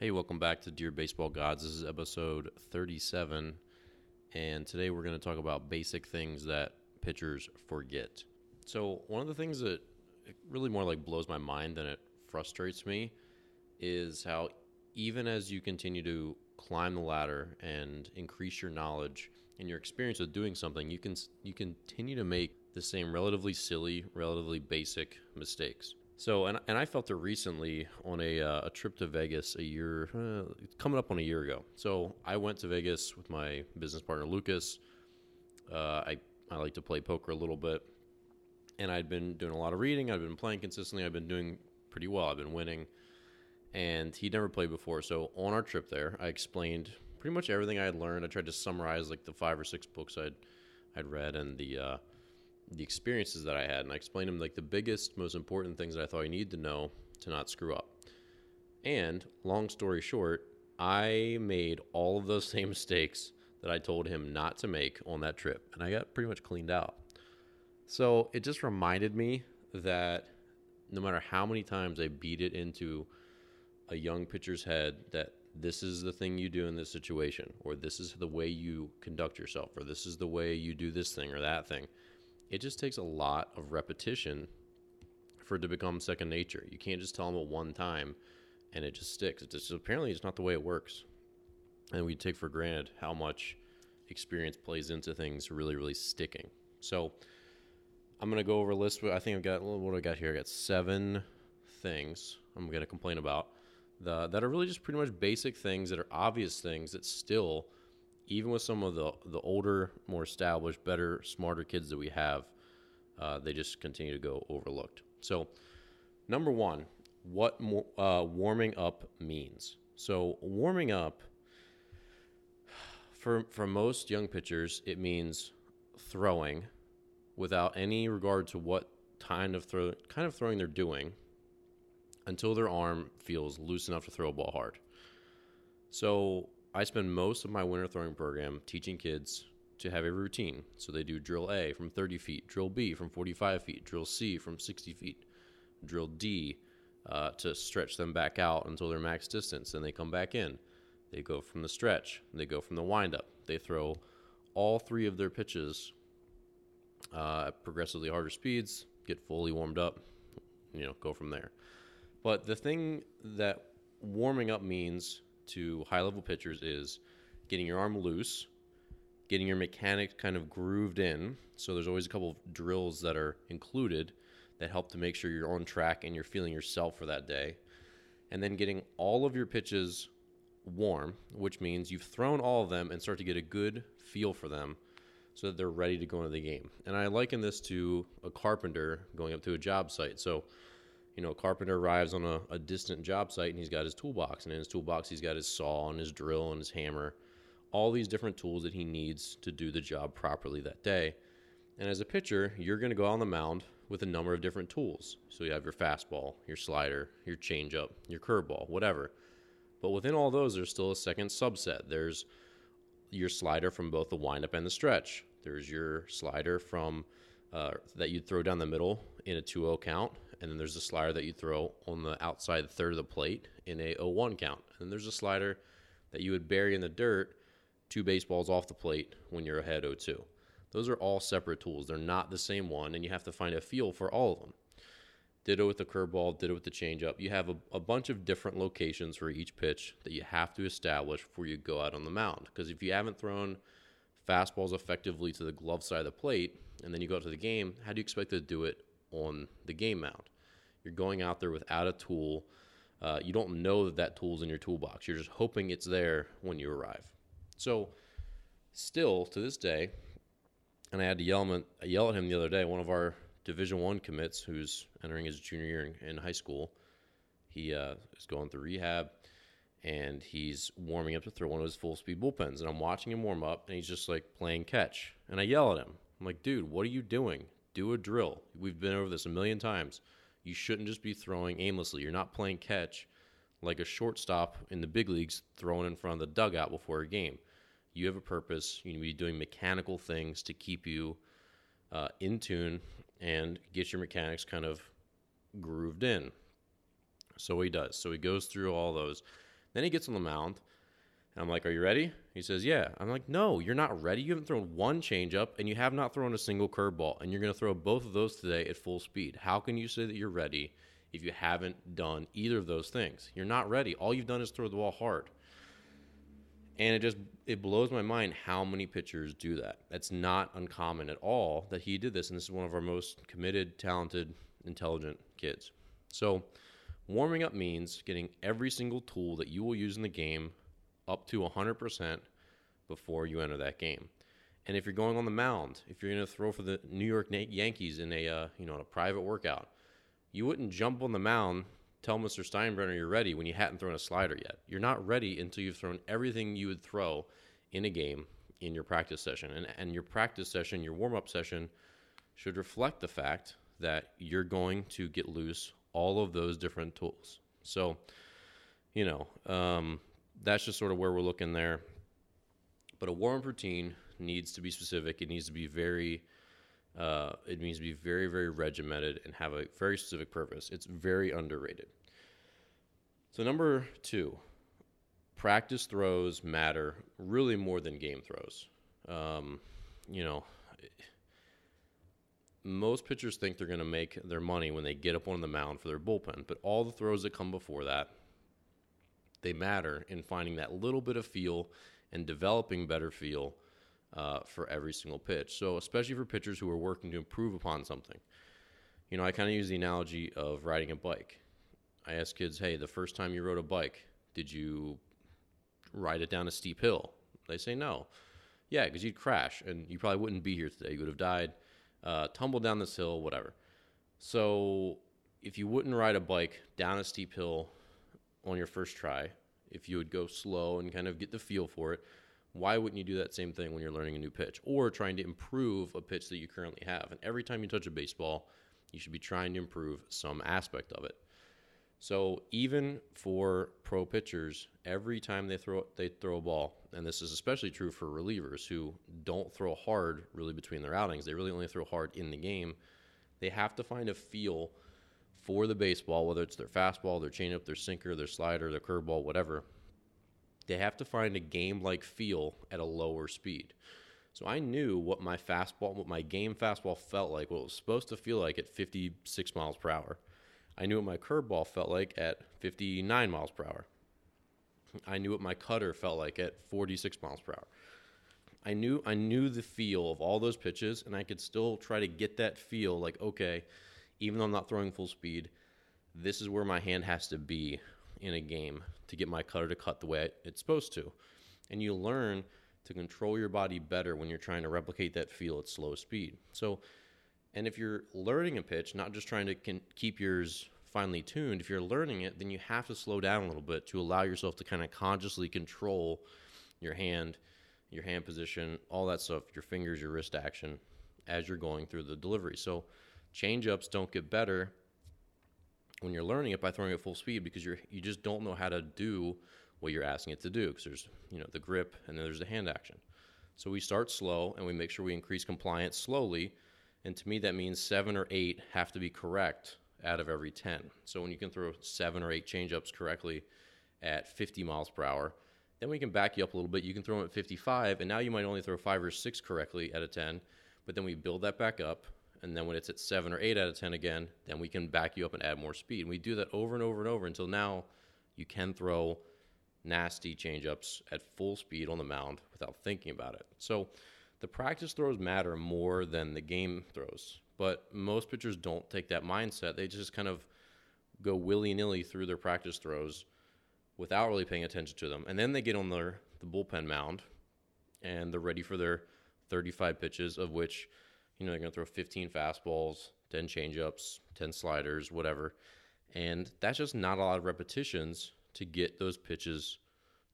Hey, welcome back to Dear Baseball Gods. This is episode 37, and today we're going to talk about basic things that pitchers forget. So, one of the things that really more like blows my mind than it frustrates me is how even as you continue to climb the ladder and increase your knowledge and your experience with doing something, you can you continue to make the same relatively silly, relatively basic mistakes. So, and, and I felt it recently on a, uh, a trip to Vegas a year, uh, coming up on a year ago. So, I went to Vegas with my business partner, Lucas. Uh, I, I like to play poker a little bit. And I'd been doing a lot of reading. I'd been playing consistently. I've been doing pretty well. I've been winning. And he'd never played before. So, on our trip there, I explained pretty much everything I had learned. I tried to summarize like the five or six books I'd, I'd read and the, uh, the experiences that I had, and I explained to him like the biggest, most important things that I thought he needed to know to not screw up. And long story short, I made all of those same mistakes that I told him not to make on that trip, and I got pretty much cleaned out. So it just reminded me that no matter how many times I beat it into a young pitcher's head that this is the thing you do in this situation, or this is the way you conduct yourself, or this is the way you do this thing or that thing it just takes a lot of repetition for it to become second nature. You can't just tell them at one time and it just sticks. It's just apparently it's not the way it works. And we take for granted how much experience plays into things really, really sticking. So I'm gonna go over a list. I think I've got what do I got here? I got seven things I'm gonna complain about the, that are really just pretty much basic things that are obvious things that still even with some of the the older, more established, better, smarter kids that we have, uh, they just continue to go overlooked. So, number one, what uh, warming up means. So, warming up for for most young pitchers, it means throwing without any regard to what kind of throw kind of throwing they're doing until their arm feels loose enough to throw a ball hard. So I spend most of my winter throwing program teaching kids to have a routine. So they do drill A from 30 feet, drill B from 45 feet, drill C from 60 feet, drill D uh, to stretch them back out until their max distance. Then they come back in. They go from the stretch, they go from the windup. They throw all three of their pitches uh, at progressively harder speeds, get fully warmed up, you know, go from there. But the thing that warming up means to high level pitchers is getting your arm loose, getting your mechanics kind of grooved in. So there's always a couple of drills that are included that help to make sure you're on track and you're feeling yourself for that day. And then getting all of your pitches warm, which means you've thrown all of them and start to get a good feel for them so that they're ready to go into the game. And I liken this to a carpenter going up to a job site. So you know, carpenter arrives on a, a, distant job site and he's got his toolbox. And in his toolbox, he's got his saw and his drill and his hammer, all these different tools that he needs to do the job properly that day. And as a pitcher, you're going to go on the mound with a number of different tools. So you have your fastball, your slider, your changeup, your curveball, whatever. But within all those, there's still a second subset. There's your slider from both the windup and the stretch. There's your slider from uh, that you'd throw down the middle in a 2-0 count and then there's a slider that you throw on the outside third of the plate in a 0-1 count. And then there's a slider that you would bury in the dirt two baseballs off the plate when you're ahead 0-2. Those are all separate tools. They're not the same one, and you have to find a feel for all of them. Ditto with the curveball, ditto with the changeup. You have a, a bunch of different locations for each pitch that you have to establish before you go out on the mound. Because if you haven't thrown fastballs effectively to the glove side of the plate, and then you go out to the game, how do you expect to do it on the game mound. You're going out there without a tool. Uh, you don't know that that tool's in your toolbox. You're just hoping it's there when you arrive. So, still to this day, and I had to yell, him, yell at him the other day. One of our Division One commits, who's entering his junior year in, in high school, he uh, is going through rehab, and he's warming up to throw one of his full speed bullpens. And I'm watching him warm up, and he's just like playing catch. And I yell at him. I'm like, dude, what are you doing? Do a drill. We've been over this a million times. You shouldn't just be throwing aimlessly. You're not playing catch like a shortstop in the big leagues throwing in front of the dugout before a game. You have a purpose. You need to be doing mechanical things to keep you uh, in tune and get your mechanics kind of grooved in. So he does. So he goes through all those. Then he gets on the mound, I'm like, Are you ready? He says, Yeah. I'm like, No, you're not ready. You haven't thrown one changeup, and you have not thrown a single curveball, and you're going to throw both of those today at full speed. How can you say that you're ready if you haven't done either of those things? You're not ready. All you've done is throw the ball hard. And it just it blows my mind how many pitchers do that. That's not uncommon at all that he did this, and this is one of our most committed, talented, intelligent kids. So, warming up means getting every single tool that you will use in the game up to 100% before you enter that game. And if you're going on the mound, if you're going to throw for the New York Yankees in a uh, you know a private workout, you wouldn't jump on the mound tell Mr. Steinbrenner you're ready when you hadn't thrown a slider yet. You're not ready until you've thrown everything you would throw in a game in your practice session. And, and your practice session, your warm up session, should reflect the fact that you're going to get loose all of those different tools. So, you know, um, that's just sort of where we're looking there. But a warm routine needs to be specific. It needs to be very uh, it needs to be very, very regimented and have a very specific purpose. It's very underrated. So, number two, practice throws matter really more than game throws. Um, you know, most pitchers think they're going to make their money when they get up on the mound for their bullpen, but all the throws that come before that, they matter in finding that little bit of feel and developing better feel uh, for every single pitch. So, especially for pitchers who are working to improve upon something. You know, I kind of use the analogy of riding a bike. I ask kids, hey, the first time you rode a bike, did you ride it down a steep hill? They say no. Yeah, because you'd crash and you probably wouldn't be here today. You would have died, uh, tumbled down this hill, whatever. So, if you wouldn't ride a bike down a steep hill on your first try, if you would go slow and kind of get the feel for it, why wouldn't you do that same thing when you're learning a new pitch or trying to improve a pitch that you currently have? And every time you touch a baseball, you should be trying to improve some aspect of it. So even for pro pitchers, every time they throw they throw a ball, and this is especially true for relievers who don't throw hard really between their outings. They really only throw hard in the game. They have to find a feel for the baseball, whether it's their fastball, their changeup, their sinker, their slider, their curveball, whatever they have to find a game like feel at a lower speed. So I knew what my fastball, what my game fastball felt like, what it was supposed to feel like at 56 miles per hour. I knew what my curveball felt like at 59 miles per hour. I knew what my cutter felt like at 46 miles per hour. I knew I knew the feel of all those pitches, and I could still try to get that feel like okay, even though I'm not throwing full speed, this is where my hand has to be in a game to get my cutter to cut the way it's supposed to. And you learn to control your body better when you're trying to replicate that feel at slow speed. So, and if you're learning a pitch, not just trying to can keep yours finely tuned, if you're learning it, then you have to slow down a little bit to allow yourself to kind of consciously control your hand, your hand position, all that stuff, your fingers, your wrist action as you're going through the delivery. So, change ups don't get better when you're learning it by throwing at full speed because you're you just don't know how to do what you're asking it to do because there's you know the grip and then there's the hand action. So we start slow and we make sure we increase compliance slowly. And to me, that means seven or eight have to be correct out of every 10. So when you can throw seven or eight changeups correctly at 50 miles per hour, then we can back you up a little bit. You can throw them at 55, and now you might only throw five or six correctly out of 10. But then we build that back up, and then when it's at seven or eight out of 10 again, then we can back you up and add more speed. And we do that over and over and over until now you can throw nasty changeups at full speed on the mound without thinking about it. So the practice throws matter more than the game throws. But most pitchers don't take that mindset. They just kind of go willy nilly through their practice throws without really paying attention to them. And then they get on their the bullpen mound and they're ready for their 35 pitches, of which you know, they're going to throw 15 fastballs, 10 changeups, 10 sliders, whatever. And that's just not a lot of repetitions to get those pitches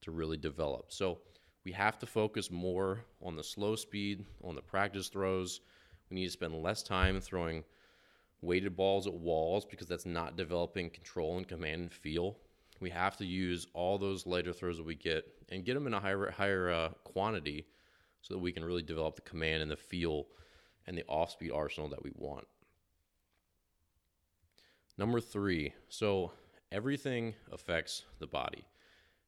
to really develop. So we have to focus more on the slow speed, on the practice throws. We need to spend less time throwing weighted balls at walls because that's not developing control and command and feel. We have to use all those lighter throws that we get and get them in a higher higher uh, quantity so that we can really develop the command and the feel and the off speed arsenal that we want. Number three, so everything affects the body.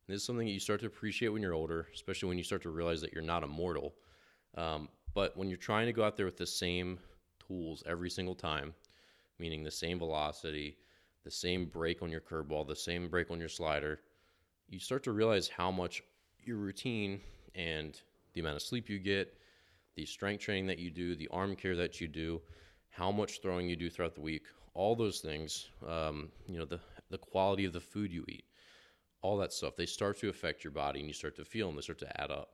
this is something that you start to appreciate when you're older, especially when you start to realize that you're not immortal. Um, but when you're trying to go out there with the same tools every single time, meaning the same velocity, the same break on your curveball, the same break on your slider, you start to realize how much your routine and the amount of sleep you get, the strength training that you do, the arm care that you do, how much throwing you do throughout the week, all those things, um, you know, the, the quality of the food you eat, all that stuff, they start to affect your body and you start to feel them, they start to add up.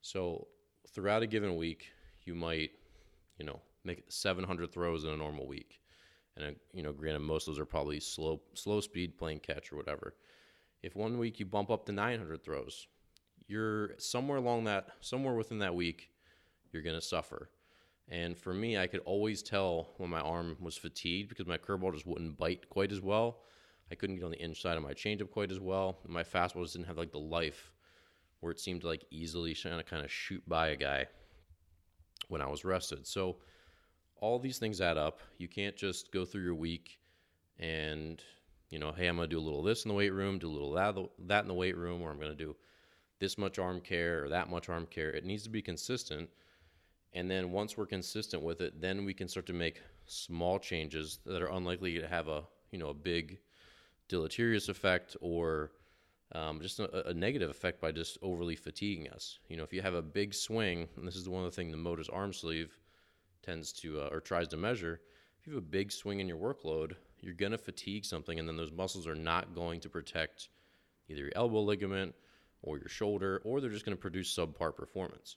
So throughout a given week, you might, you know, make 700 throws in a normal week. And, you know, granted, most of those are probably slow, slow speed playing catch or whatever. If one week you bump up to 900 throws, you're somewhere along that, somewhere within that week, you're going to suffer. And for me, I could always tell when my arm was fatigued because my curveball just wouldn't bite quite as well. I couldn't get on the inside of my changeup quite as well. My fastball just didn't have like the life where it seemed to like easily kind of kind of shoot by a guy when I was rested. So all these things add up. You can't just go through your week and you know, hey, I'm to do a little this in the weight room, do a little that that in the weight room, or I'm to do this much arm care or that much arm care. It needs to be consistent. And then once we're consistent with it, then we can start to make small changes that are unlikely to have a you know a big deleterious effect or um, just a, a, negative effect by just overly fatiguing us. You know, if you have a big swing, and this is one of the things the Motus arm sleeve tends to uh, or tries to measure. If you have a big swing in your workload, you're going to fatigue something, and then those muscles are not going to protect either your elbow ligament or your shoulder, or they're just going to produce subpar performance.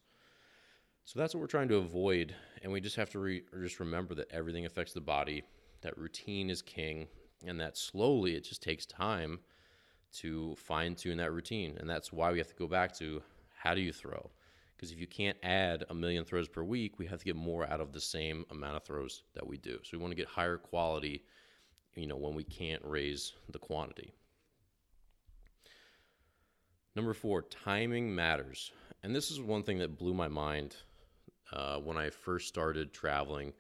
So that's what we're trying to avoid, and we just have to re- just remember that everything affects the body. That routine is king, and that slowly it just takes time to fine tune that routine, and that's why we have to go back to how do you throw? Because if you can't add a million throws per week, we have to get more out of the same amount of throws that we do. So we want to get higher quality, you know, when we can't raise the quantity. Number four, timing matters. And this is one thing that blew my mind uh, when I first started traveling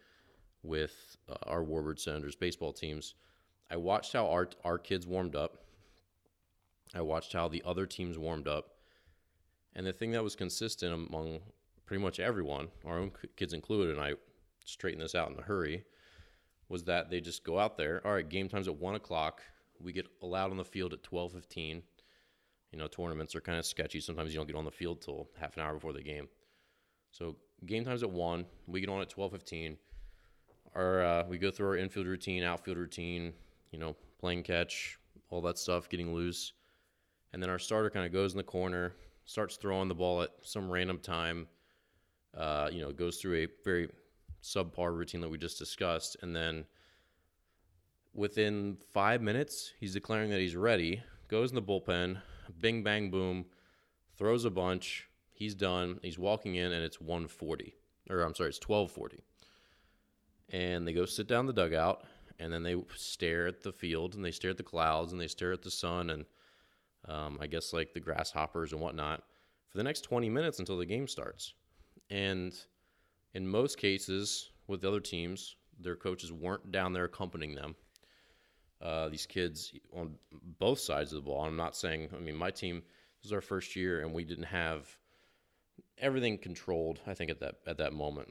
with uh, our Warbird Senators baseball teams. I watched how our, our kids warmed up. I watched how the other teams warmed up. And the thing that was consistent among pretty much everyone, our own kids included, and I straightened this out in a hurry, was that they just go out there. All right, game time's at one o'clock. We get allowed on the field at twelve fifteen. You know, tournaments are kind of sketchy. Sometimes you don't get on the field till half an hour before the game. So game time's at one. We get on at twelve fifteen. Our uh, we go through our infield routine, outfield routine. You know, playing catch, all that stuff, getting loose, and then our starter kind of goes in the corner, starts throwing the ball at some random time. Uh, you know, goes through a very subpar routine that we just discussed, and then within five minutes, he's declaring that he's ready. Goes in the bullpen, bing bang boom, throws a bunch. He's done. He's walking in, and it's 140, or I'm sorry, it's 1240. And they go sit down the dugout, and then they stare at the field, and they stare at the clouds, and they stare at the sun, and um, I guess like the grasshoppers and whatnot, for the next 20 minutes until the game starts. And in most cases, with the other teams, their coaches weren't down there accompanying them. Uh, these kids on both sides of the ball. I'm not saying, I mean, my team was our first year, and we didn't have everything controlled. I think at that at that moment,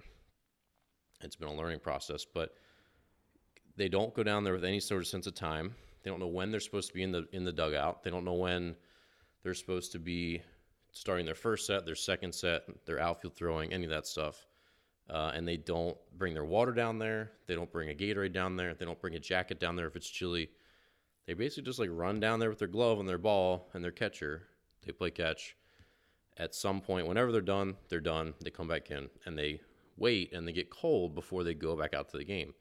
it's been a learning process, but they don't go down there with any sort of sense of time. They don't know when they're supposed to be in the in the dugout. They don't know when they're supposed to be starting their first set, their second set, their outfield throwing, any of that stuff. Uh, and they don't bring their water down there. They don't bring a Gatorade down there. They don't bring a jacket down there if it's chilly. They basically just like run down there with their glove and their ball and their catcher. They play catch. At some point, whenever they're done, they're done. They come back in and they wait and they get cold before they go back out to the game.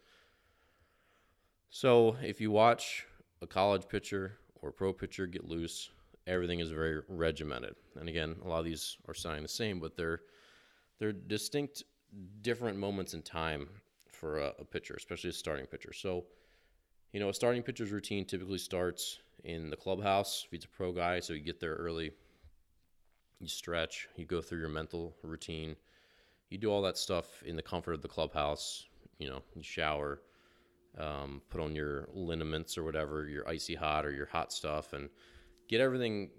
So if you watch a college pitcher or pro pitcher get loose, everything is very regimented. And again, a lot of these are sounding the same, but they're they're distinct, different moments in time for a, a pitcher, especially a starting pitcher. So, you know, a starting pitcher's routine typically starts in the clubhouse if he's a pro guy. So you get there early, you stretch, you go through your mental routine, you do all that stuff in the comfort of the clubhouse. You know, you shower, um, put on your liniments or whatever, your icy hot or your hot stuff, and get everything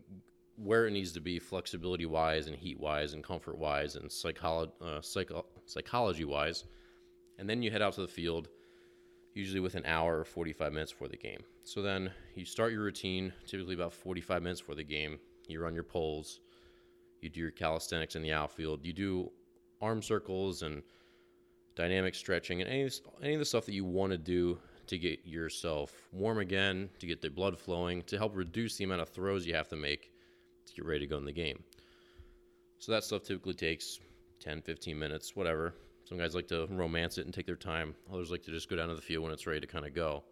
where it needs to be flexibility wise and heat wise and comfort wise and psycholo- uh, psycho- psychology wise. And then you head out to the field, usually with an hour or 45 minutes before the game. So then you start your routine, typically about 45 minutes before the game. You run your poles, you do your calisthenics in the outfield, you do arm circles and dynamic stretching and any, any of the stuff that you want to do to get yourself warm again, to get the blood flowing, to help reduce the amount of throws you have to make to get ready to go in the game. So that stuff typically takes 10, 15 minutes, whatever. Some guys like to romance it and take their time. Others like to just go down to the field when it's ready to kind of go.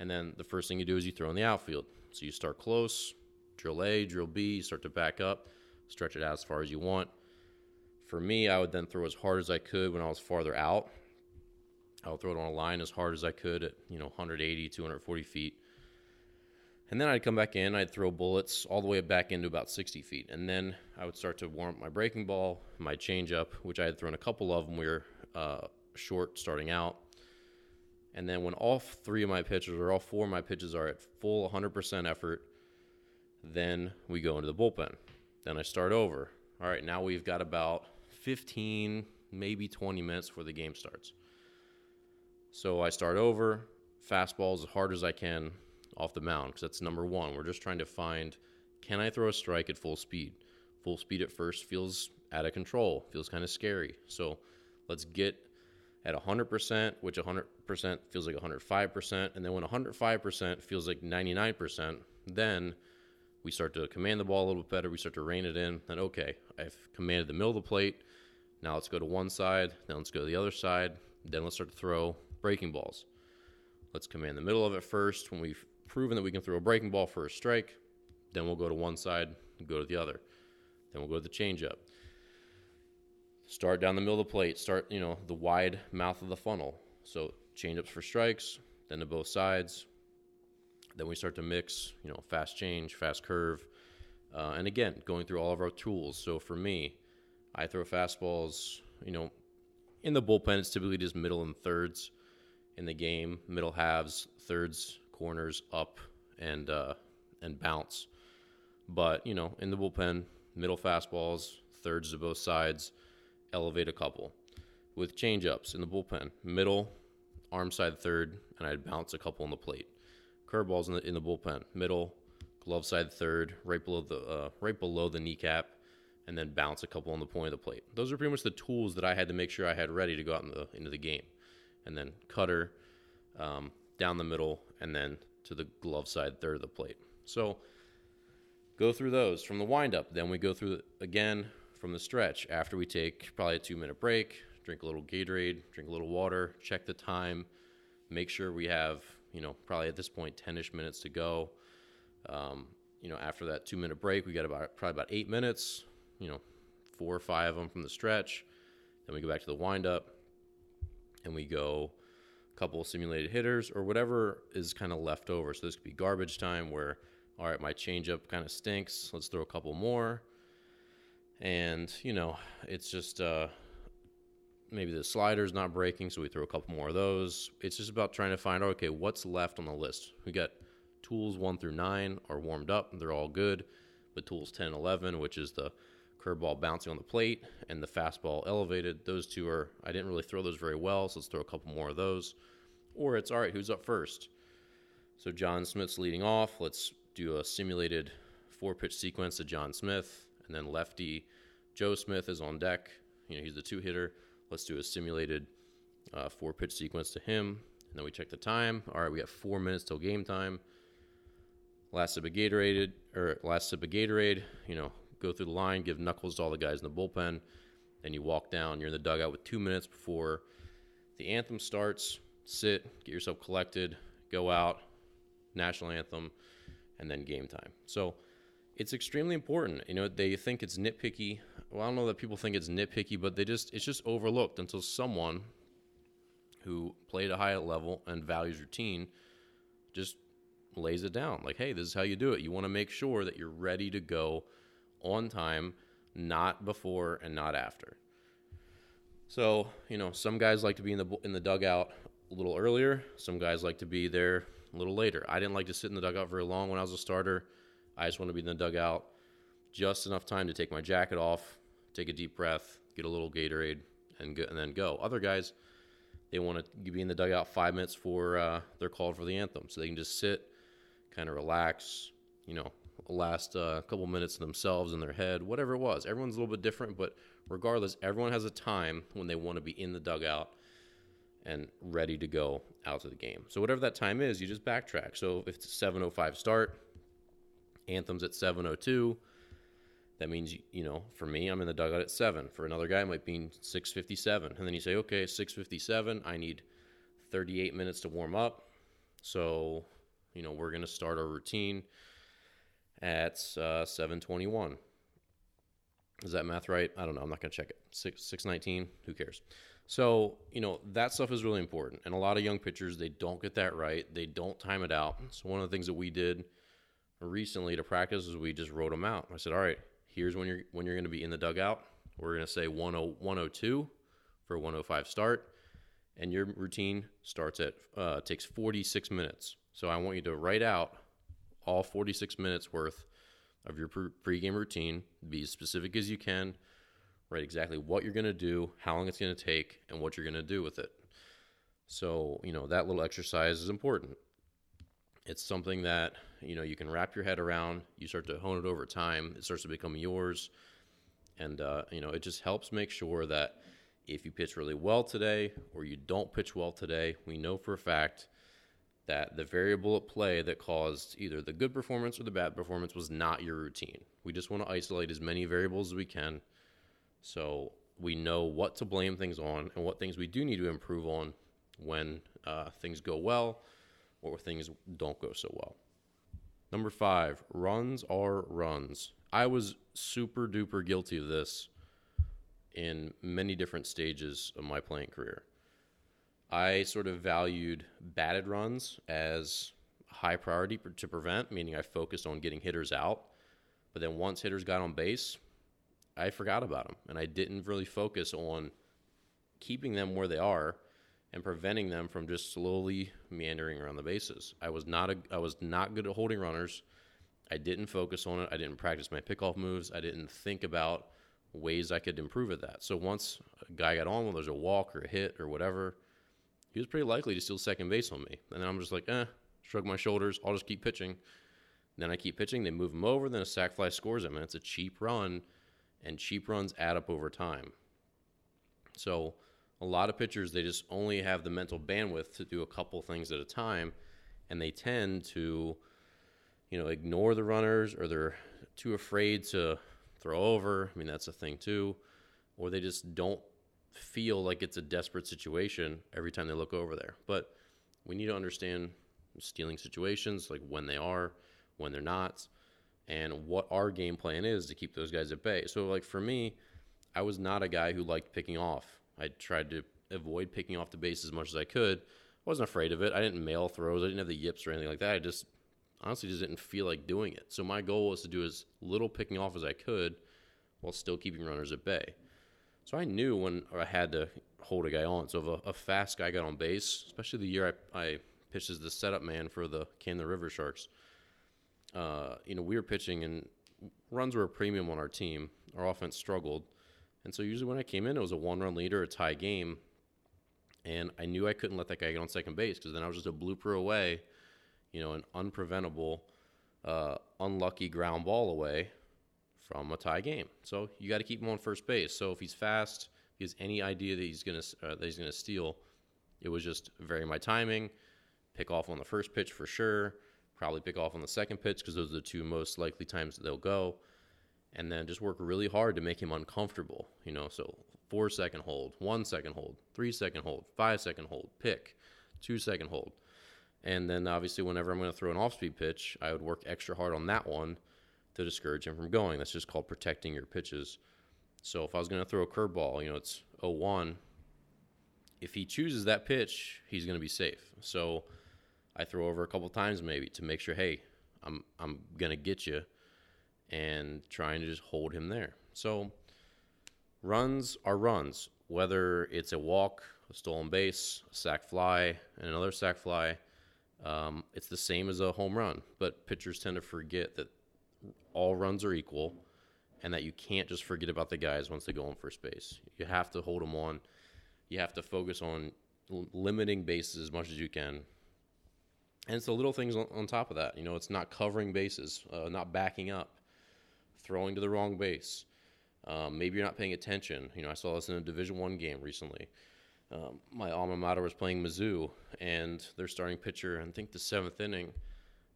And then the first thing you do is you throw in the outfield. So you start close, drill A, drill B, start to back up, stretch it out as far as you want. For me, I would then throw as hard as I could when I was farther out. I would throw it on a line as hard as I could at, you know, 180, 240 feet. And then I'd come back in, I'd throw bullets all the way back into about 60 feet. And then I would start to warm up my breaking ball, my changeup, which I had thrown a couple of them. We were uh, short starting out. And then when all three of my pitches or all four of my pitches are at full 100% effort, then we go into the bullpen. Then I start over. All right, now we've got about 15, maybe 20 minutes before the game starts. So I start over, fastball as hard as I can off the mound because that's number one. We're just trying to find can I throw a strike at full speed? Full speed at first feels out of control, feels kind of scary. So let's get at 100%, which 100% feels like 105%. And then when 105% feels like 99%, then we start to command the ball a little bit better. We start to rein it in. Then, okay, I've commanded the middle of the plate. Now let's go to one side. Then let's go to the other side. Then let's start to throw breaking balls. Let's command the middle of it first. When we've proven that we can throw a breaking ball for a strike, then we'll go to one side and go to the other. Then we'll go to the changeup. Start down the middle of the plate. Start, you know, the wide mouth of the funnel. So changeups for strikes, then to both sides. Then we start to mix, you know, fast change, fast curve, uh, and again going through all of our tools. So for me, I throw fastballs, you know, in the bullpen. It's typically just middle and thirds in the game, middle halves, thirds, corners, up, and uh, and bounce. But you know, in the bullpen, middle fastballs, thirds to both sides, elevate a couple. With changeups in the bullpen, middle, arm side third, and I'd bounce a couple on the plate. Curveballs in the in the bullpen, middle, glove side third, right below the uh, right below the kneecap, and then bounce a couple on the point of the plate. Those are pretty much the tools that I had to make sure I had ready to go out in the, into the game. And then cutter um, down the middle, and then to the glove side third of the plate. So go through those from the windup. Then we go through again from the stretch after we take probably a two minute break, drink a little Gatorade, drink a little water, check the time, make sure we have, you know, probably at this point 10 ish minutes to go. Um, you know, after that two minute break, we got about probably about eight minutes, you know, four or five of them from the stretch. Then we go back to the windup and we go a couple simulated hitters or whatever is kind of left over. So this could be garbage time where, all right, my changeup kind of stinks. Let's throw a couple more. And, you know, it's just uh, maybe the slider's not breaking, so we throw a couple more of those. It's just about trying to find, okay, what's left on the list? We got tools one through nine are warmed up, they're all good. But tools 10 and 11, which is the curveball bouncing on the plate and the fastball elevated. Those two are, I didn't really throw those very well, so let's throw a couple more of those. Or it's, all right, who's up first? So John Smith's leading off. Let's do a simulated four pitch sequence to John Smith. And then lefty Joe Smith is on deck. You know, he's the two hitter. Let's do a simulated uh, four pitch sequence to him. And then we check the time. All right, we got four minutes till game time. Last sip of Gatorade, or last sip of Gatorade, you know, go through the line, give knuckles to all the guys in the bullpen. Then you walk down. You're in the dugout with two minutes before the anthem starts. Sit, get yourself collected, go out, national anthem, and then game time. So it's extremely important. You know, they think it's nitpicky. Well, I don't know that people think it's nitpicky, but they just it's just overlooked until someone who played a high level and values routine just lays it down. Like, hey, this is how you do it. You want to make sure that you're ready to go on time, not before and not after. So, you know, some guys like to be in the in the dugout a little earlier. Some guys like to be there a little later. I didn't like to sit in the dugout very long when I was a starter. I just want to be in the dugout just enough time to take my jacket off, take a deep breath, get a little Gatorade, and go, and then go. Other guys, they want to be in the dugout five minutes for uh, they're called for the anthem, so they can just sit, kind of relax, you know, last uh, couple minutes themselves in their head, whatever it was. Everyone's a little bit different, but regardless, everyone has a time when they want to be in the dugout and ready to go out to the game. So whatever that time is, you just backtrack. So if it's 7:05 start, anthem's at 7:02. That means you know, for me, I'm in the dugout at seven. For another guy, it might be 6:57, and then you say, okay, 6:57. I need 38 minutes to warm up. So, you know, we're gonna start our routine at uh, 7:21. Is that math right? I don't know. I'm not gonna check it. Six 619. Who cares? So, you know, that stuff is really important. And a lot of young pitchers, they don't get that right. They don't time it out. So, one of the things that we did recently to practice is we just wrote them out. I said, all right, here's when you're when you're going to be in the dugout. We're going to say 10, 102 for 105 start, and your routine starts at uh, takes 46 minutes. So I want you to write out all 46 minutes worth of your pregame routine. Be as specific as you can. Write exactly what you're going to do, how long it's going to take, and what you're going to do with it. So you know that little exercise is important. It's something that you know you can wrap your head around. You start to hone it over time. It starts to become yours, and uh, you know it just helps make sure that if you pitch really well today or you don't pitch well today, we know for a fact that the variable at play that caused either the good performance or the bad performance was not your routine. We just want to isolate as many variables as we can so we know what to blame things on and what things we do need to improve on when uh, things go well or things don't go so well. Number five, runs are runs. I was super duper guilty of this in many different stages of my playing career. I sort of valued batted runs as high priority to prevent, meaning I focused on getting hitters out. But then once hitters got on base, I forgot about them and I didn't really focus on keeping them where they are and preventing them from just slowly meandering around the bases. I was not a, I was not good at holding runners. I didn't focus on it. I didn't practice my pickoff moves. I didn't think about ways I could improve at that. So once a guy got on, when there's a walk or a hit or whatever, he was pretty likely to steal second base on me. And then I'm just like, eh, shrug my shoulders. I'll just keep pitching. Then I keep pitching. They move him over. Then a sac fly scores him. And it's a cheap run, and cheap runs add up over time. So a lot of pitchers they just only have the mental bandwidth to do a couple things at a time and they tend to you know ignore the runners or they're too afraid to throw over. I mean that's a thing too. Or they just don't feel like it's a desperate situation every time they look over there. But we need to understand stealing situations like when they are when they're not and what our game plan is to keep those guys at bay. So like for me i was not a guy who liked picking off I tried to avoid picking off the base as much as I could. I wasn't afraid of it. I didn't mail throws. I didn't have the yips or anything like that. I just honestly just didn't feel like doing it. So my goal was to do as little picking off as I could while still keeping runners at bay. So I knew when I had to hold a guy on. So if a, a fast guy got on base, especially the year I, I pitched as the setup man for the Camden Riversharks, uh, you know, we were pitching and runs were a premium on our team. Our offense struggled. And so usually when I came in, it was a one run lead leader, a tie game. And I knew I couldn't let that guy get on second base because then I was just a blooper away, you know, an unpreventable, uh, unlucky ground ball away from a tie game. So you got to keep him on first base. So if he's fast, if he has any idea that he's gonna uh, that he's gonna steal, it was just vary my timing, pick off on the first pitch for sure, probably pick off on the second pitch because those are the two most likely times that they'll go and then just work really hard to make him uncomfortable. You know, so four second hold, one second hold, three second hold, five second hold, pick, two second hold. And then obviously, whenever I'm going to throw an off speed pitch, I would work extra hard on that one to discourage him from going. That's just called protecting your pitches. So if I was going to throw a curveball, you know, it's 0 1. If he chooses that pitch, he's going to be safe. So I throw over a couple times maybe to make sure, hey, I'm I'm going to get you and trying to just hold him there. So runs are runs, whether it's a walk, a stolen base, a sac fly, and another sac fly. Um, it's the same as a home run, but pitchers tend to forget that all runs are equal and that you can't just forget about the guys once they go on first base. You have to hold them on. You have to focus on limiting bases as much as you can. And it's the little things on, on top of that. You know, it's not covering bases, uh, not backing up, throwing to the wrong base. Um, maybe you're not paying attention. You know, I saw this in a Division One game recently. Um, my alma mater was playing Mizzou, and their starting pitcher, I think the seventh inning,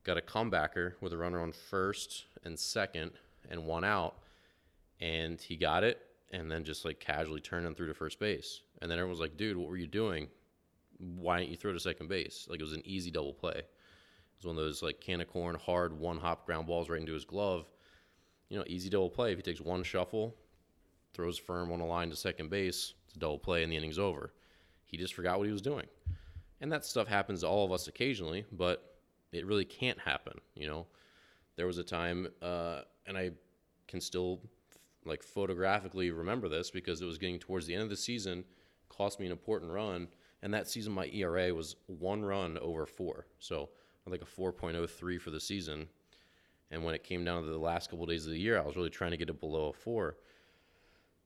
got a comebacker with a runner on first and second and one out, and he got it, and then just like casually turned him through to first base. And then everyone was like, "Dude, what were you doing? Why didn't you throw to second base?" Like it was an easy double play. It was one of those like can of corn, hard one hop ground balls right into his glove. You know, easy double play. If he takes one shuffle, throws firm on a line to second base, it's a double play, and the inning's over. He just forgot what he was doing. And that stuff happens to all of us occasionally, but it really can't happen. You know, there was a time, uh, and I can still like photographically remember this because it was getting towards the end of the season, cost me an important run, and that season my ERA was one run over four, so like a 4.03 for the season. And when it came down to the last couple of days of the year, I was really trying to get it below a four,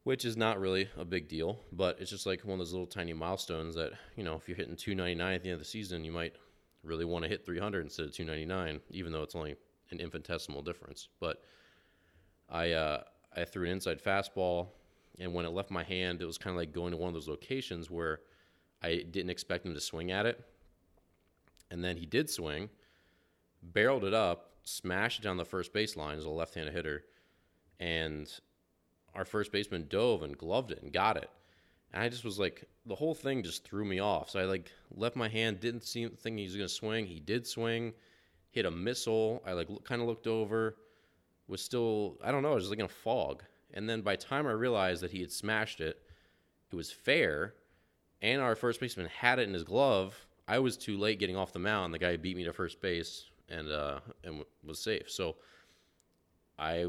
which is not really a big deal, but it's just like one of those little tiny milestones that you know if you're hitting 299 at the end of the season, you might really want to hit 300 instead of 299, even though it's only an infinitesimal difference. But I uh, I threw an inside fastball, and when it left my hand, it was kind of like going to one of those locations where I didn't expect him to swing at it, and then he did swing, barreled it up, smashed down the first baseline as a left-handed hitter, and our first baseman dove and gloved it and got it. And I just was like, the whole thing just threw me off. So I like left my hand, didn't see think he was gonna swing. He did swing, hit a missile. I like kind of looked over, was still I don't know, I was like in a fog. And then by the time I realized that he had smashed it, it was fair, and our first baseman had it in his glove. I was too late getting off the mound. The guy beat me to first base and uh, and w- was safe. So I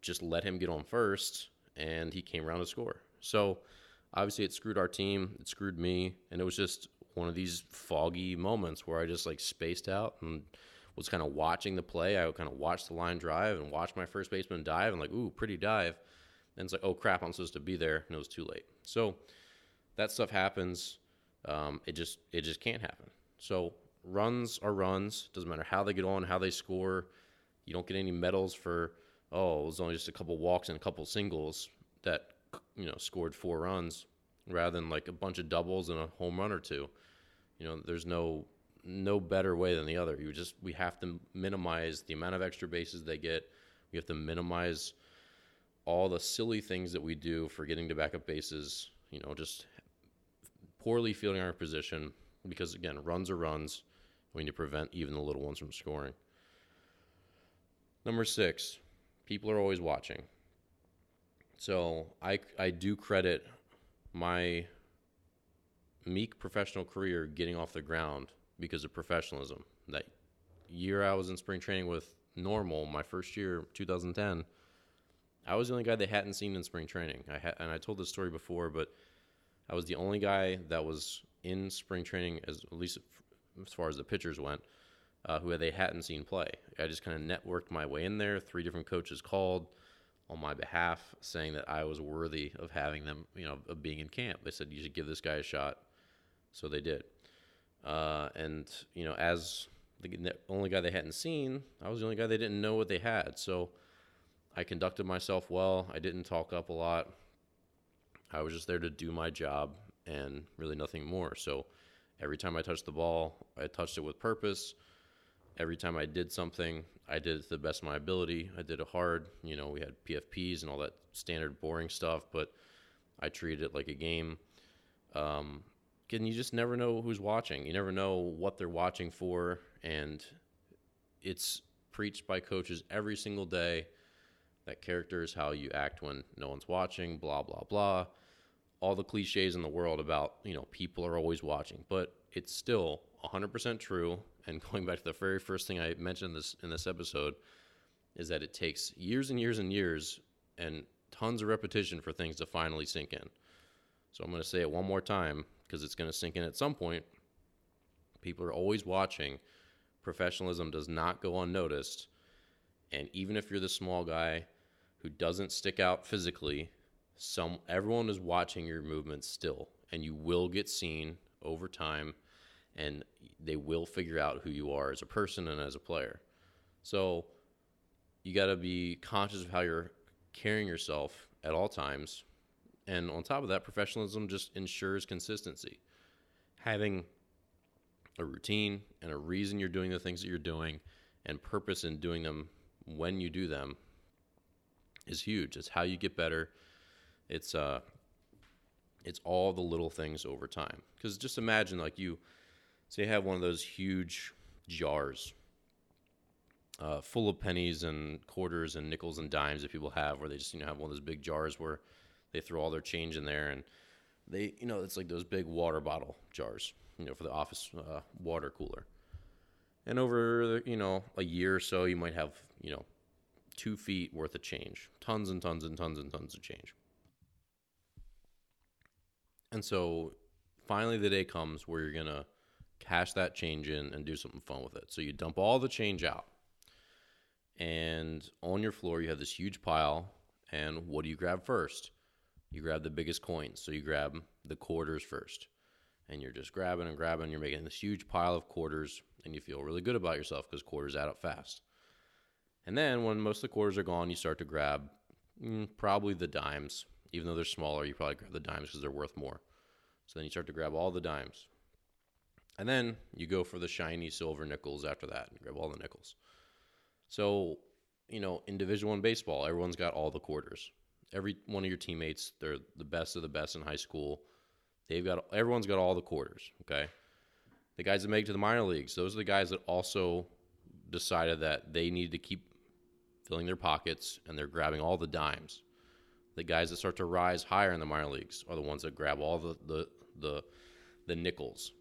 just let him get on first, and he came around to score. So obviously it screwed our team, it screwed me, and it was just one of these foggy moments where I just like spaced out and was kind of watching the play. I would kind of watch the line drive and watch my first baseman dive and like, ooh, pretty dive. And it's like, oh crap, I'm supposed to be there, and it was too late. So that stuff happens. Um, it just it just can't happen. So runs are runs. Doesn't matter how they get on, how they score. You don't get any medals for oh, it was only just a couple walks and a couple singles that you know scored four runs rather than like a bunch of doubles and a home run or two. You know, there's no no better way than the other. You just we have to minimize the amount of extra bases they get. We have to minimize all the silly things that we do for getting to backup bases. You know, just poorly fielding our position because again, runs are runs. Need to prevent even the little ones from scoring. Number six, people are always watching. So I I do credit my meek professional career getting off the ground because of professionalism. That year I was in spring training with Normal, my first year, 2010, I was the only guy they hadn't seen in spring training. I had, and I told this story before, but I was the only guy that was in spring training, as at least as far as the pitchers went, uh, who they hadn't seen play. I just kind of networked my way in there. Three different coaches called on my behalf, saying that I was worthy of having them, you know, of being in camp. They said you should give this guy a shot, so they did. Uh, and you know, as the only guy they hadn't seen, I was the only guy they didn't know what they had. So I conducted myself well. I didn't talk up a lot. I was just there to do my job and really nothing more. So every time I touched the ball, I touched it with purpose. Every time I did something, I did it to the best of my ability. I did it hard. You know, we had PFPs and all that standard boring stuff, but I treated it like a game. Um, and you just never know who's watching. You never know what they're watching for, and it's preached by coaches every single day that character is how you act when no one's watching. Blah blah blah. All the cliches in the world about you know people are always watching, but it's still 100% true. And going back to the very first thing I mentioned this in this episode is that it takes years and years and years and tons of repetition for things to finally sink in. So I'm going to say it one more time because it's going to sink in at some point. People are always watching. Professionalism does not go unnoticed. And even if you're the small guy who doesn't stick out physically, some everyone is watching your movements still, and you will get seen over time, and they will figure out who you are as a person and as a player. So you got to be conscious of how you're carrying yourself at all times. And on top of that, professionalism just ensures consistency. Having a routine and a reason you're doing the things that you're doing and purpose in doing them when you do them is huge. It's how you get better. It's uh it's all the little things over time. Cuz just imagine like you say you have one of those huge jars uh, full of pennies and quarters and nickels and dimes that people have, where they just you know have one of those big jars where they throw all their change in there, and they you know it's like those big water bottle jars, you know, for the office uh, water cooler. And over you know a year or so, you might have you know two feet worth of change, tons and tons and tons and tons of change. And so finally the day comes where you're gonna cash that change in and do something fun with it. So you dump all the change out and on your floor you have this huge pile and what do you grab first? You grab the biggest coins. So you grab the quarters first and you're just grabbing and grabbing. You're making this huge pile of quarters and you feel really good about yourself because quarters add up fast. And then when most of the quarters are gone you start to grab mm, probably the dimes even though they're smaller you probably grab the dimes because they're worth more so then you start to grab all the dimes and then you go for the shiny silver nickels after that and grab all the nickels so, you know, in Division One baseball, everyone's got all the quarters. Every one of your teammates, they're the best of the best in high school. They've got everyone's got all the quarters. Okay, the guys that make it to the minor leagues, those are the guys that also decided that they need to keep filling their pockets and they're grabbing all the dimes. The guys that start to rise higher in the minor leagues are the ones that grab all the the the, the nickels.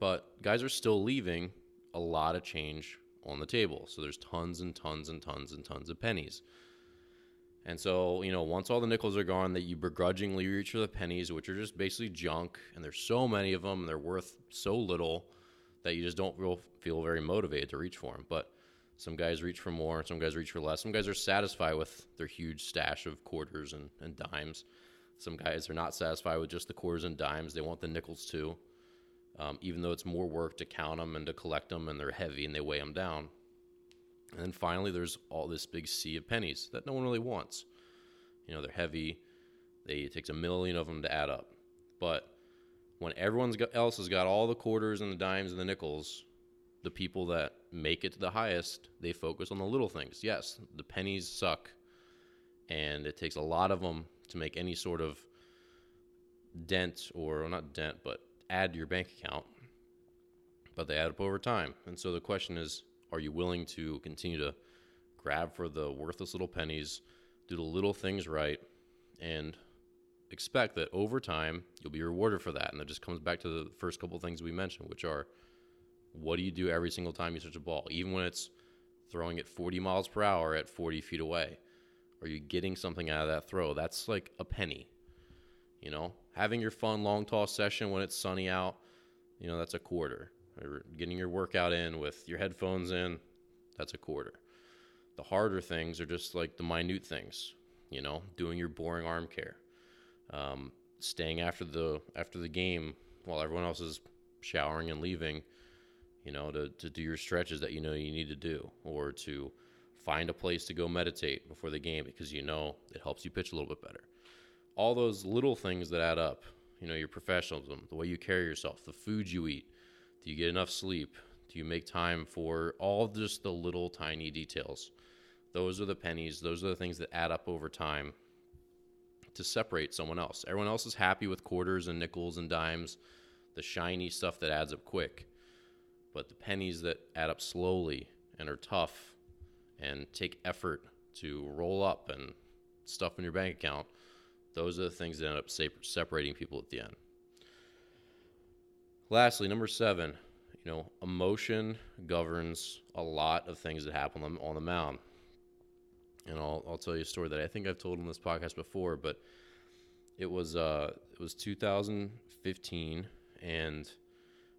But guys are still leaving a lot of change on the table. So there's tons and tons and tons and tons of pennies. And so, you know, once all the nickels are gone, that you begrudgingly reach for the pennies, which are just basically junk, and there's so many of them, and they're worth so little that you just don't feel very motivated to reach for them. But some guys reach for more, some guys reach for less. Some guys are satisfied with their huge stash of quarters and, and dimes. Some guys are not satisfied with just the quarters and dimes; they want the nickels too um, even though it's more work to count them and to collect them, and they're heavy and they weigh them down. And then finally, there's all this big sea of pennies that no one really wants. You know, they're heavy. They it takes a million of them to add up. But when everyone else has got all the quarters and the dimes and the nickels, the people that make it to the highest, they focus on the little things. Yes, the pennies suck, and it takes a lot of them to make any sort of dent or not dent, but add to your bank account, but they add up over time. And so the question is are you willing to continue to grab for the worthless little pennies, do the little things right, and expect that over time you'll be rewarded for that? And that just comes back to the first couple things we mentioned, which are what do you do every single time you touch a ball, even when it's throwing it 40 miles per hour at 40 feet away? Are you getting something out of that throw? That's like a penny. You know, having your fun long toss session when it's sunny out, you know, that's a quarter. Or getting your workout in with your headphones in, that's a quarter. The harder things are just like the minute things, you know, doing your boring arm care, um, staying after the after the game while everyone else is showering and leaving, you know, to, to do your stretches that you know you need to do, or to find a place to go meditate before the game because you know it helps you pitch a little bit better all those little things that add up. You know, your professionalism, the way you carry yourself, the food you eat. Do you get enough sleep? Do you make time for all just the little tiny details? Those are the pennies. Those are the things that add up over time to separate someone else. Everyone else is happy with quarters and nickels and dimes, the shiny stuff that adds up quick. But the pennies that add up slowly and are tough and take effort to roll up and stuff in your bank account those are the things that end up separating people at the end. Lastly, number seven, you know, emotion governs a lot of things that happen on the mound. And I'll, I'll tell you a story that I think I've told on this podcast before, but it was uh, it was 2015, and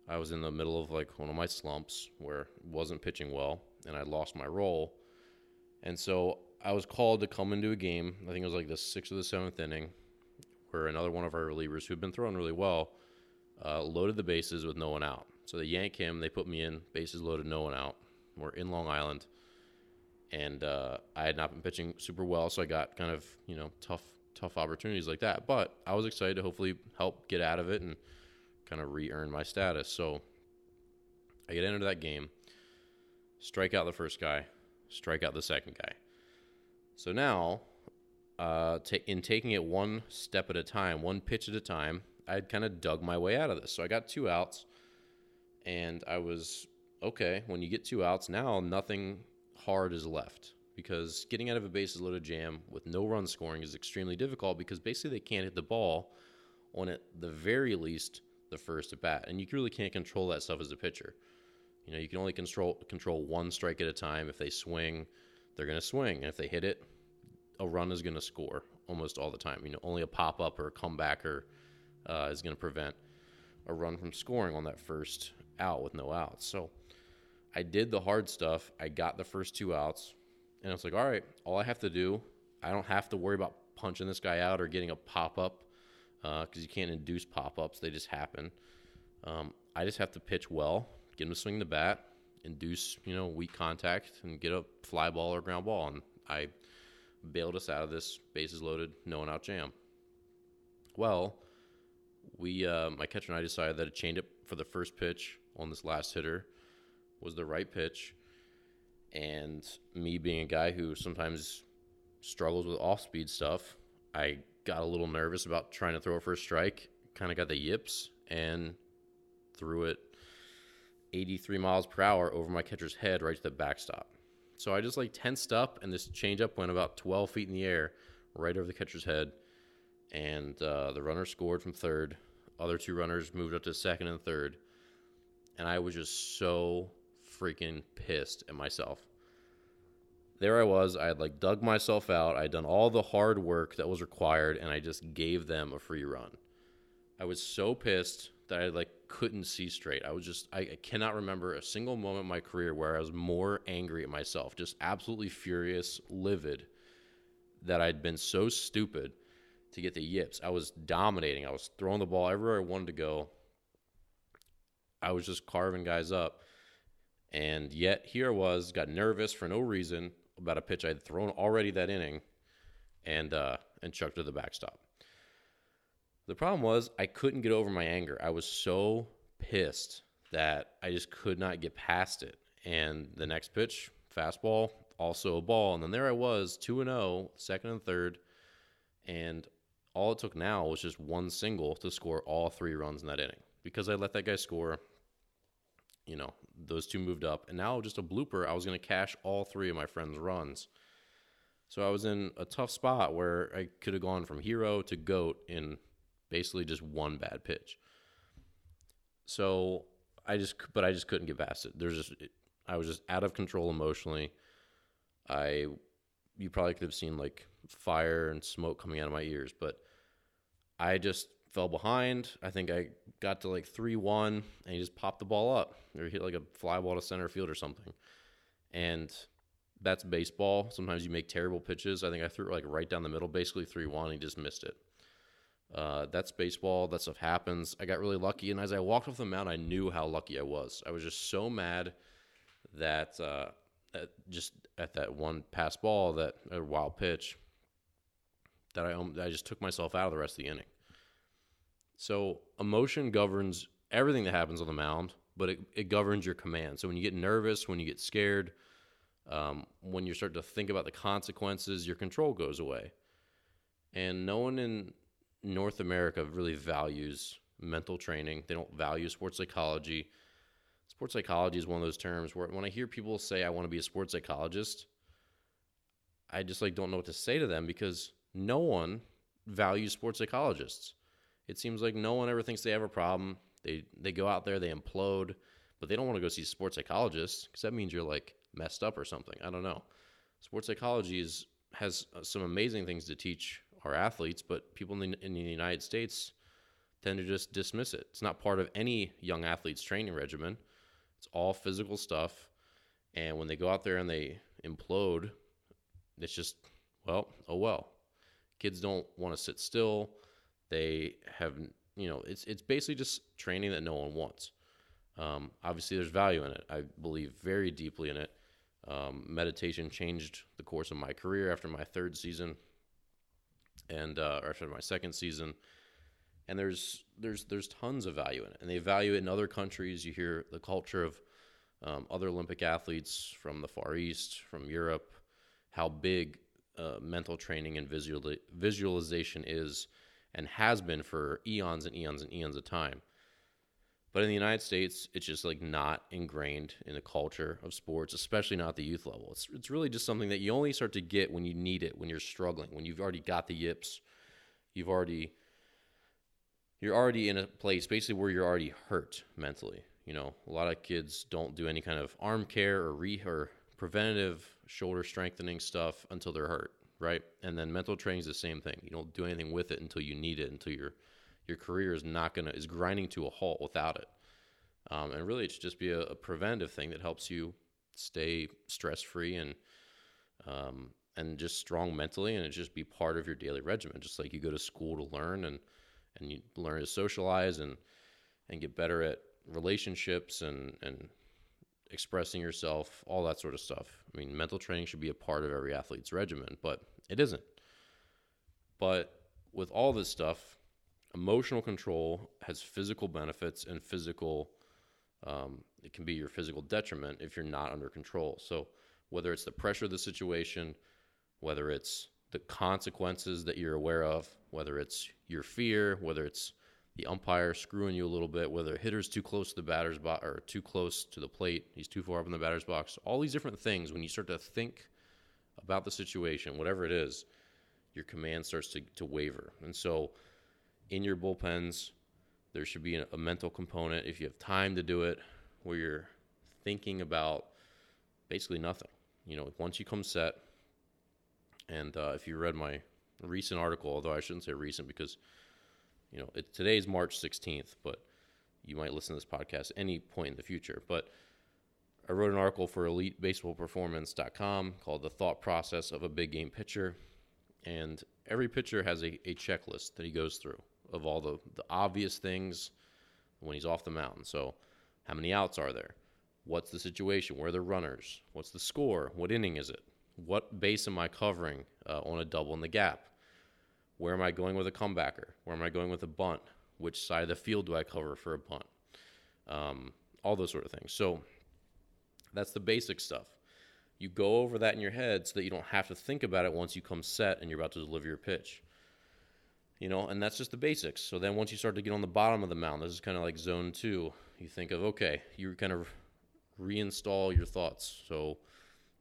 I was in the middle of like one of my slumps where wasn't pitching well, and I lost my role. And so I was called to come into a game. I think it was like the sixth or the seventh inning, where another one of our relievers who had been throwing really well uh, loaded the bases with no one out. So they yank him. They put me in, bases loaded, no one out. We're in Long Island, and uh, I had not been pitching super well, so I got kind of you know tough tough opportunities like that. But I was excited to hopefully help get out of it and kind of re-earn my status. So I get into that game, strike out the first guy, strike out the second guy. So now, uh, ta in taking it one step at a time, one pitch at a time, I had kind of dug my way out of this. So I got two outs, and I was okay. When you get two outs, now nothing hard is left because getting out of a bases loaded jam with no run scoring is extremely difficult because basically they can't hit the ball on at the very least the first at bat, and you really can't control that stuff as a pitcher. You know, you can only control control one strike at a time. If they swing, they're going to swing, and if they hit it, a run is going to score almost all the time. You know, only a pop up or a comebacker uh, is going to prevent a run from scoring on that first out with no outs. So I did the hard stuff. I got the first two outs, and I was like, all right, all I have to do, I don't have to worry about punching this guy out or getting a pop up because uh, you can't induce pop ups; they just happen. Um, I just have to pitch well, get him to swing the bat, induce you know weak contact, and get a fly ball or ground ball, and I bailed us out of this bases loaded, no one out jam. Well, we uh, my catcher and I decided that a changeup for the first pitch on this last hitter was the right pitch, and me being a guy who sometimes struggles with off speed stuff, I got a little nervous about trying to throw for a first strike. Kind of got the yips and threw it 83 miles per hour over my catcher's head right to the backstop. So I just like tensed up, and this changeup went about 12 feet in the air, right over the catcher's head. And uh, the runner scored from third. Other two runners moved up to second and third. And I was just so freaking pissed at myself. There I was. I had like dug myself out. I had done all the hard work that was required, and I just gave them a free run. I was so pissed that I like couldn't see straight. I was just I, I, cannot remember a single moment in my career where I was more angry at myself, just absolutely furious, livid that I'd been so stupid to get the yips. I was dominating. I was throwing the ball everywhere I wanted to go. I was just carving guys up. And yet here I was, got nervous for no reason about a pitch I'd thrown already that inning and uh and chucked to the backstop. The problem was I couldn't get over my anger. I was so pissed that I just could not get past it. And the next pitch, fastball, also a ball. And then there I was, 2 and 0, second and third. And all it took now was just one single to score all three runs in that inning. Because I let that guy score, you know, those two moved up. And now just a blooper, I was going to cash all three of my friend's runs. So I was in a tough spot where I could have gone from hero to goat in basically just one bad pitch. So I just, but I just couldn't get past it. There's just, I was just out of control emotionally. I, you probably could have seen like fire and smoke coming out of my ears, but I just fell behind. I think I got to like 3 1 and he just popped the ball up or hit like a fly ball to center field or something. And that's baseball. Sometimes you make terrible pitches. I think I threw it like right down the middle, basically 3 1. He just missed it. Uh, that's baseball. That stuff happens. I got really lucky, and as I walked off the mound, I knew how lucky I was. I was just so mad that uh, at just at that one pass ball, that wild pitch, that I I just took myself out of the rest of the inning. So emotion governs everything that happens on the mound, but it, it governs your command. So when you get nervous, when you get scared, um, when you start to think about the consequences, your control goes away. And no one in North America really values mental training. They don't value sports psychology. Sports psychology is one of those terms where when I hear people say I want to be a sports psychologist, I just like don't know what to say to them because no one values sports psychologists. It seems like no one ever thinks they have a problem. They they go out there, they implode, but they don't want to go see sports psychologists because that means you're like messed up or something. I don't know. Sports psychology is has uh, some amazing things to teach our athletes, but people in the, in the United States tend to just dismiss it. It's not part of any young athlete's training regimen. It's all physical stuff. And when they go out there and they implode it's just, well, oh well. Kids don't want to sit still. They have, you know, it's it's basically just training that no one wants. Um, obviously, there's value in it. I believe very deeply in it. Um, meditation changed the course of my career after my third season, and uh, after my second season. And there's there's there's tons of value in it, and they value it in other countries. You hear the culture of um, other Olympic athletes from the Far East, from Europe, how big uh, mental training and visual, visualization is and has been for eons and eons and eons of time. But in the United States, it's just like not ingrained in the culture of sports, especially not at the youth level. It's, it's really just something that you only start to get when you need it, when you're struggling, when you've already got the yips, you've already you're already in a place basically where you're already hurt mentally. You know, a lot of kids don't do any kind of arm care or re or preventative shoulder strengthening stuff until they're hurt, right? And then mental training is the same thing. You don't do anything with it until you need it, until your your career is not gonna is grinding to a halt without it. Um, and really, it should just be a, a preventative thing that helps you stay stress free and um, and just strong mentally, and it just be part of your daily regimen. Just like you go to school to learn and and you learn to socialize and and get better at relationships and and expressing yourself, all that sort of stuff. I mean, mental training should be a part of every athlete's regimen, but it isn't. But with all this stuff, emotional control has physical benefits and physical, um, it can be your physical detriment if you're not under control. So, whether it's the pressure of the situation, whether it's the consequences that you're aware of, whether it's your fear, whether it's the umpire screwing you a little bit, whether a hitter's too close to the batter's box or too close to the plate, he's too far up in the batter's box. All these different things, when you start to think about the situation, whatever it is, your command starts to, to waver. And so, in your bullpens, there should be a, a mental component if you have time to do it, where you're thinking about basically nothing. You know, once you come set, and uh, if you read my recent article, although I shouldn't say recent because you know, it, today's March 16th, but you might listen to this podcast any point in the future. But I wrote an article for EliteBaseballPerformance.com called The Thought Process of a Big Game Pitcher. And every pitcher has a, a checklist that he goes through of all the, the obvious things when he's off the mound. So, how many outs are there? What's the situation? Where are the runners? What's the score? What inning is it? What base am I covering uh, on a double in the gap? Where am I going with a comebacker? Where am I going with a bunt? Which side of the field do I cover for a bunt? Um, all those sort of things. So that's the basic stuff. You go over that in your head so that you don't have to think about it once you come set and you're about to deliver your pitch. You know, and that's just the basics. So then once you start to get on the bottom of the mound, this is kind of like zone two. You think of, okay, you kind of reinstall your thoughts. So,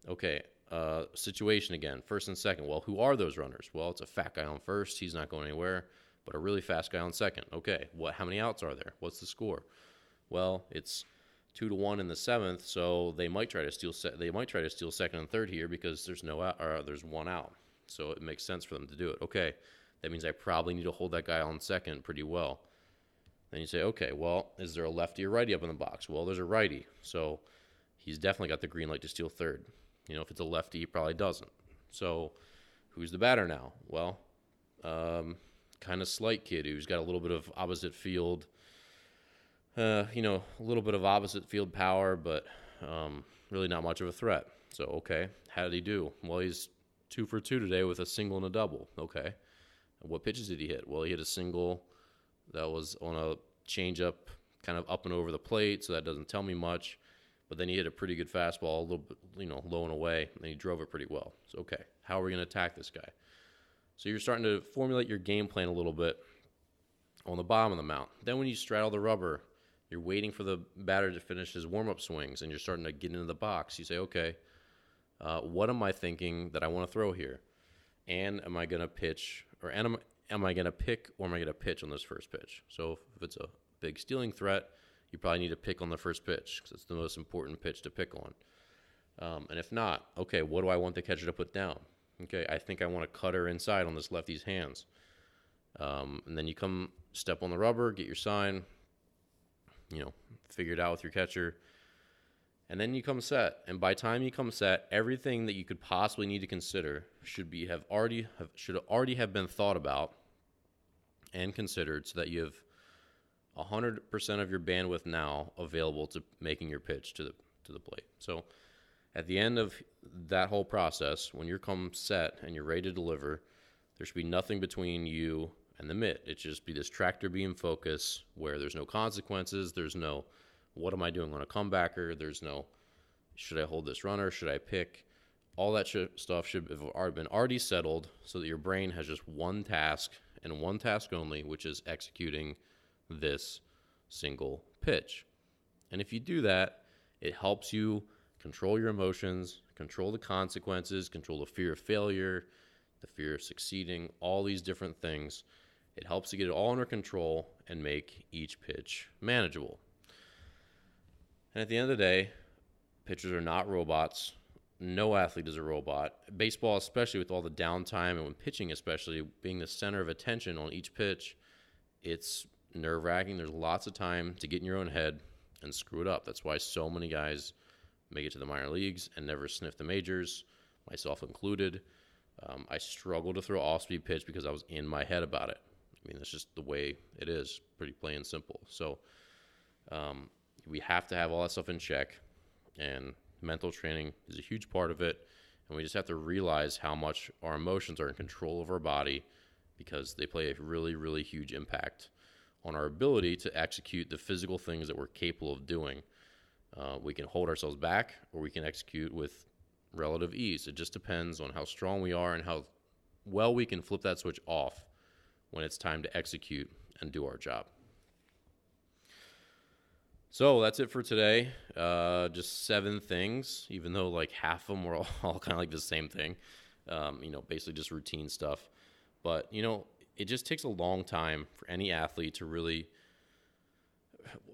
okay, uh, situation again, first and second. Well, who are those runners? Well, it's a fat guy on first. He's not going anywhere, but a really fast guy on second. Okay, what? How many outs are there? What's the score? Well, it's two to one in the seventh, so they might try to steal. Se- they might try to steal second and third here because there's no out, or there's one out. So it makes sense for them to do it. Okay, that means I probably need to hold that guy on second pretty well. Then you say, okay, well, is there a lefty or righty up in the box? Well, there's a righty, so he's definitely got the green light to steal third. You know, if it's a lefty, he probably doesn't. So, who's the batter now? Well, um, kind of slight kid who's got a little bit of opposite field, uh, you know, a little bit of opposite field power, but um, really not much of a threat. So, okay, how did he do? Well, he's two for two today with a single and a double. Okay. What pitches did he hit? Well, he hit a single that was on a changeup, kind of up and over the plate, so that doesn't tell me much. But then he hit a pretty good fastball, a little bit, you know, low and away, and he drove it pretty well. So, okay, how are we going to attack this guy? So you're starting to formulate your game plan a little bit on the bottom of the mount. Then when you straddle the rubber, you're waiting for the batter to finish his warm up swings, and you're starting to get into the box. You say, okay, uh, what am I thinking that I want to throw here? And am I going to pitch, or am, am I going to pick, or am I going to pitch on this first pitch? So if it's a big stealing threat, you probably need to pick on the first pitch because it's the most important pitch to pick on. Um, and if not, okay, what do I want the catcher to put down? Okay, I think I want to cutter inside on this lefty's hands. Um, and then you come step on the rubber, get your sign, you know, figure it out with your catcher. And then you come set, and by time you come set, everything that you could possibly need to consider should be have already have, should already have been thought about and considered, so that you have hundred percent of your bandwidth now available to making your pitch to the to the plate. So, at the end of that whole process, when you're come set and you're ready to deliver, there should be nothing between you and the mitt. It should just be this tractor beam focus where there's no consequences, there's no what am I doing on a comebacker? There's no should I hold this runner? Should I pick? All that sh- stuff should have been already settled so that your brain has just one task and one task only, which is executing this single pitch. And if you do that, it helps you control your emotions, control the consequences, control the fear of failure, the fear of succeeding, all these different things. It helps to get it all under control and make each pitch manageable. And at the end of the day, pitchers are not robots. No athlete is a robot. Baseball, especially with all the downtime and when pitching, especially being the center of attention on each pitch, it's nerve wracking. There's lots of time to get in your own head and screw it up. That's why so many guys make it to the minor leagues and never sniff the majors, myself included. Um, I struggled to throw off speed pitch because I was in my head about it. I mean, that's just the way it is, pretty plain and simple. So, um, we have to have all that stuff in check, and mental training is a huge part of it. And we just have to realize how much our emotions are in control of our body because they play a really, really huge impact on our ability to execute the physical things that we're capable of doing. Uh, we can hold ourselves back or we can execute with relative ease. It just depends on how strong we are and how well we can flip that switch off when it's time to execute and do our job. So that's it for today. Uh, just seven things, even though like half of them were all, all kind of like the same thing. Um, you know, basically just routine stuff. But you know, it just takes a long time for any athlete to really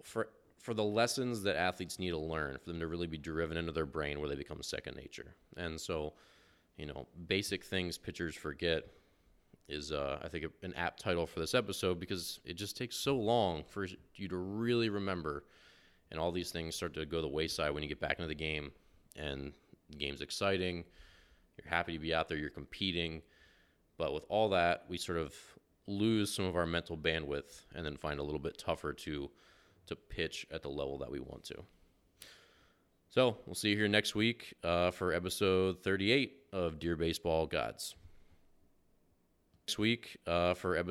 for for the lessons that athletes need to learn for them to really be driven into their brain where they become second nature. And so, you know, basic things pitchers forget is uh, I think an apt title for this episode because it just takes so long for you to really remember and all these things start to go the wayside when you get back into the game. And the game's exciting. You're happy to be out there. You're competing but with all that we sort of lose some of our mental bandwidth and then find a little bit tougher to to pitch at the level that we want to. So we'll see you here next week uh, for episode 38 of dear baseball gods. Next week uh, for episode